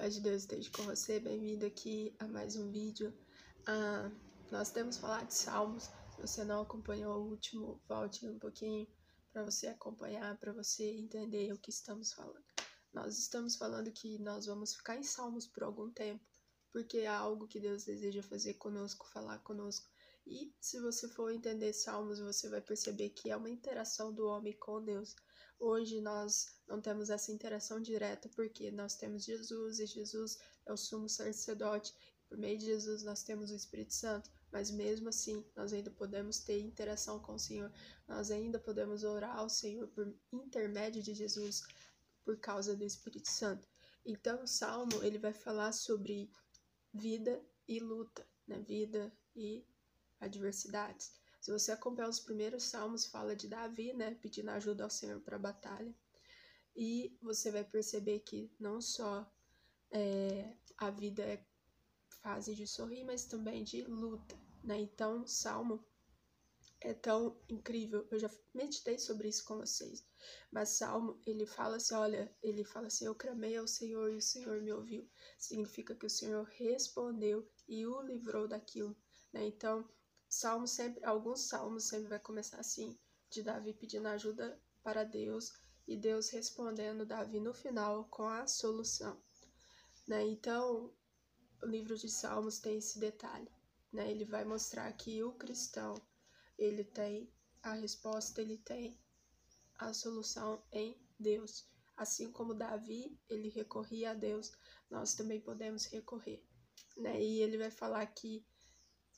paz de Deus esteja com você. Bem-vindo aqui a mais um vídeo. Ah, nós temos falado de Salmos. Se você não acompanhou o último, volte um pouquinho para você acompanhar, para você entender o que estamos falando. Nós estamos falando que nós vamos ficar em Salmos por algum tempo, porque é algo que Deus deseja fazer conosco, falar conosco. E se você for entender Salmos, você vai perceber que é uma interação do homem com Deus. Hoje nós não temos essa interação direta porque nós temos Jesus e Jesus é o sumo sacerdote. Por meio de Jesus nós temos o Espírito Santo, mas mesmo assim nós ainda podemos ter interação com o Senhor. Nós ainda podemos orar ao Senhor por intermédio de Jesus por causa do Espírito Santo. Então o Salmo ele vai falar sobre vida e luta, né? Vida e adversidades. Se você acompanhar os primeiros salmos, fala de Davi, né, pedindo ajuda ao Senhor para a batalha. E você vai perceber que não só é, a vida é fase de sorrir, mas também de luta, né? Então, Salmo é tão incrível. Eu já meditei sobre isso com vocês. Mas Salmo, ele fala assim, olha, ele fala assim, eu clamei ao Senhor e o Senhor me ouviu. Significa que o Senhor respondeu e o livrou daquilo, né? Então, Salmo sempre, alguns salmos sempre vai começar assim, de Davi pedindo ajuda para Deus e Deus respondendo Davi no final com a solução. Né? Então, o livro de Salmos tem esse detalhe, né? Ele vai mostrar que o cristão, ele tem a resposta, ele tem a solução em Deus. Assim como Davi, ele recorria a Deus, nós também podemos recorrer, né? E ele vai falar que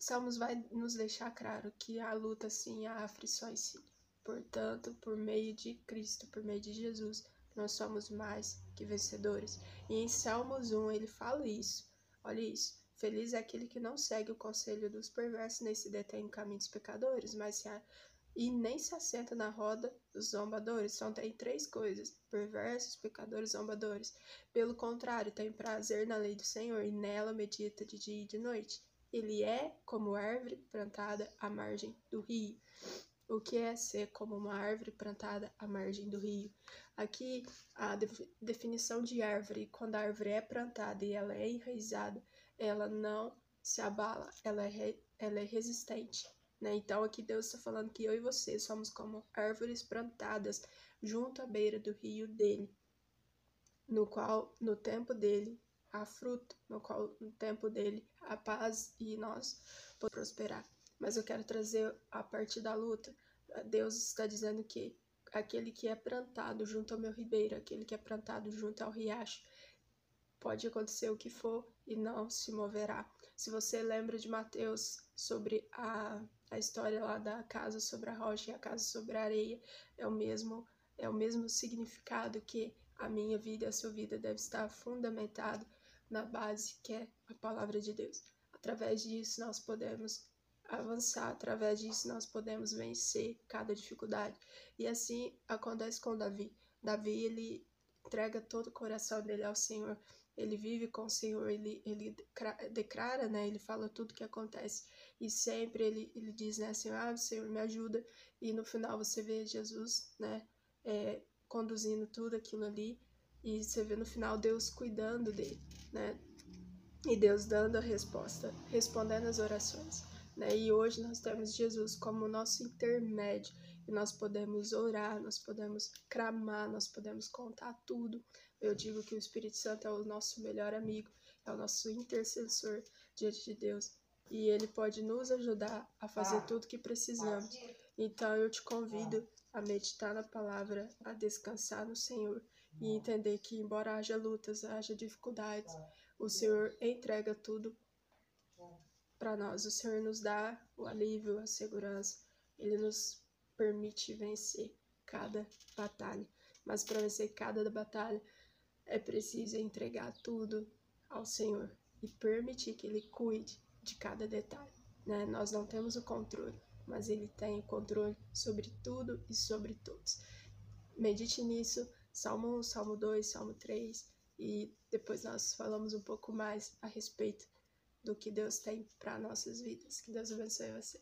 Salmos vai nos deixar claro que há luta sim, há aflições sim. Portanto, por meio de Cristo, por meio de Jesus, nós somos mais que vencedores. E em Salmos 1 ele fala isso. Olha isso. Feliz é aquele que não segue o conselho dos perversos, nem se detém em caminhos pecadores, mas se a... e nem se assenta na roda dos zombadores. Só tem três coisas: perversos, pecadores, zombadores. Pelo contrário, tem prazer na lei do Senhor e nela medita de dia e de noite. Ele é como árvore plantada à margem do rio. O que é ser como uma árvore plantada à margem do rio? Aqui a definição de árvore, quando a árvore é plantada e ela é enraizada, ela não se abala, ela é, ela é resistente. Né? Então aqui Deus está falando que eu e você somos como árvores plantadas junto à beira do rio dele, no qual no tempo dele há fruto, no qual no tempo dele há paz e nós podemos prosperar. Mas eu quero trazer a parte da luta. Deus está dizendo que aquele que é plantado junto ao meu ribeiro, aquele que é plantado junto ao riacho, pode acontecer o que for e não se moverá. Se você lembra de Mateus sobre a, a história lá da casa sobre a rocha e a casa sobre a areia, é o mesmo é o mesmo significado que a minha vida e a sua vida deve estar fundamentado na base que é a palavra de Deus. Através disso nós podemos avançar, através disso nós podemos vencer cada dificuldade. E assim acontece com Davi. Davi ele entrega todo o coração dele ao Senhor. Ele vive com o Senhor, ele, ele declara, né? Ele fala tudo que acontece. E sempre ele, ele diz, né, Senhor, ah, Senhor, me ajuda. E no final você vê Jesus, né, é, conduzindo tudo aquilo ali. E você vê no final Deus cuidando dele, né? E Deus dando a resposta, respondendo as orações. Né? E hoje nós temos Jesus como nosso intermédio. E nós podemos orar, nós podemos clamar, nós podemos contar tudo. Eu digo que o Espírito Santo é o nosso melhor amigo, é o nosso intercessor diante de Deus. E ele pode nos ajudar a fazer ah. tudo que precisamos. Então eu te convido a meditar na palavra, a descansar no Senhor e entender que, embora haja lutas, haja dificuldades, o Senhor entrega tudo para nós. O Senhor nos dá o alívio, a segurança, Ele nos permite vencer cada batalha. Mas para vencer cada batalha, é preciso entregar tudo ao Senhor e permitir que Ele cuide de cada detalhe. Né? Nós não temos o controle, mas Ele tem o controle sobre tudo e sobre todos. Medite nisso Salmo 1, Salmo 2, Salmo 3 e depois nós falamos um pouco mais a respeito do que Deus tem para nossas vidas. Que Deus abençoe você.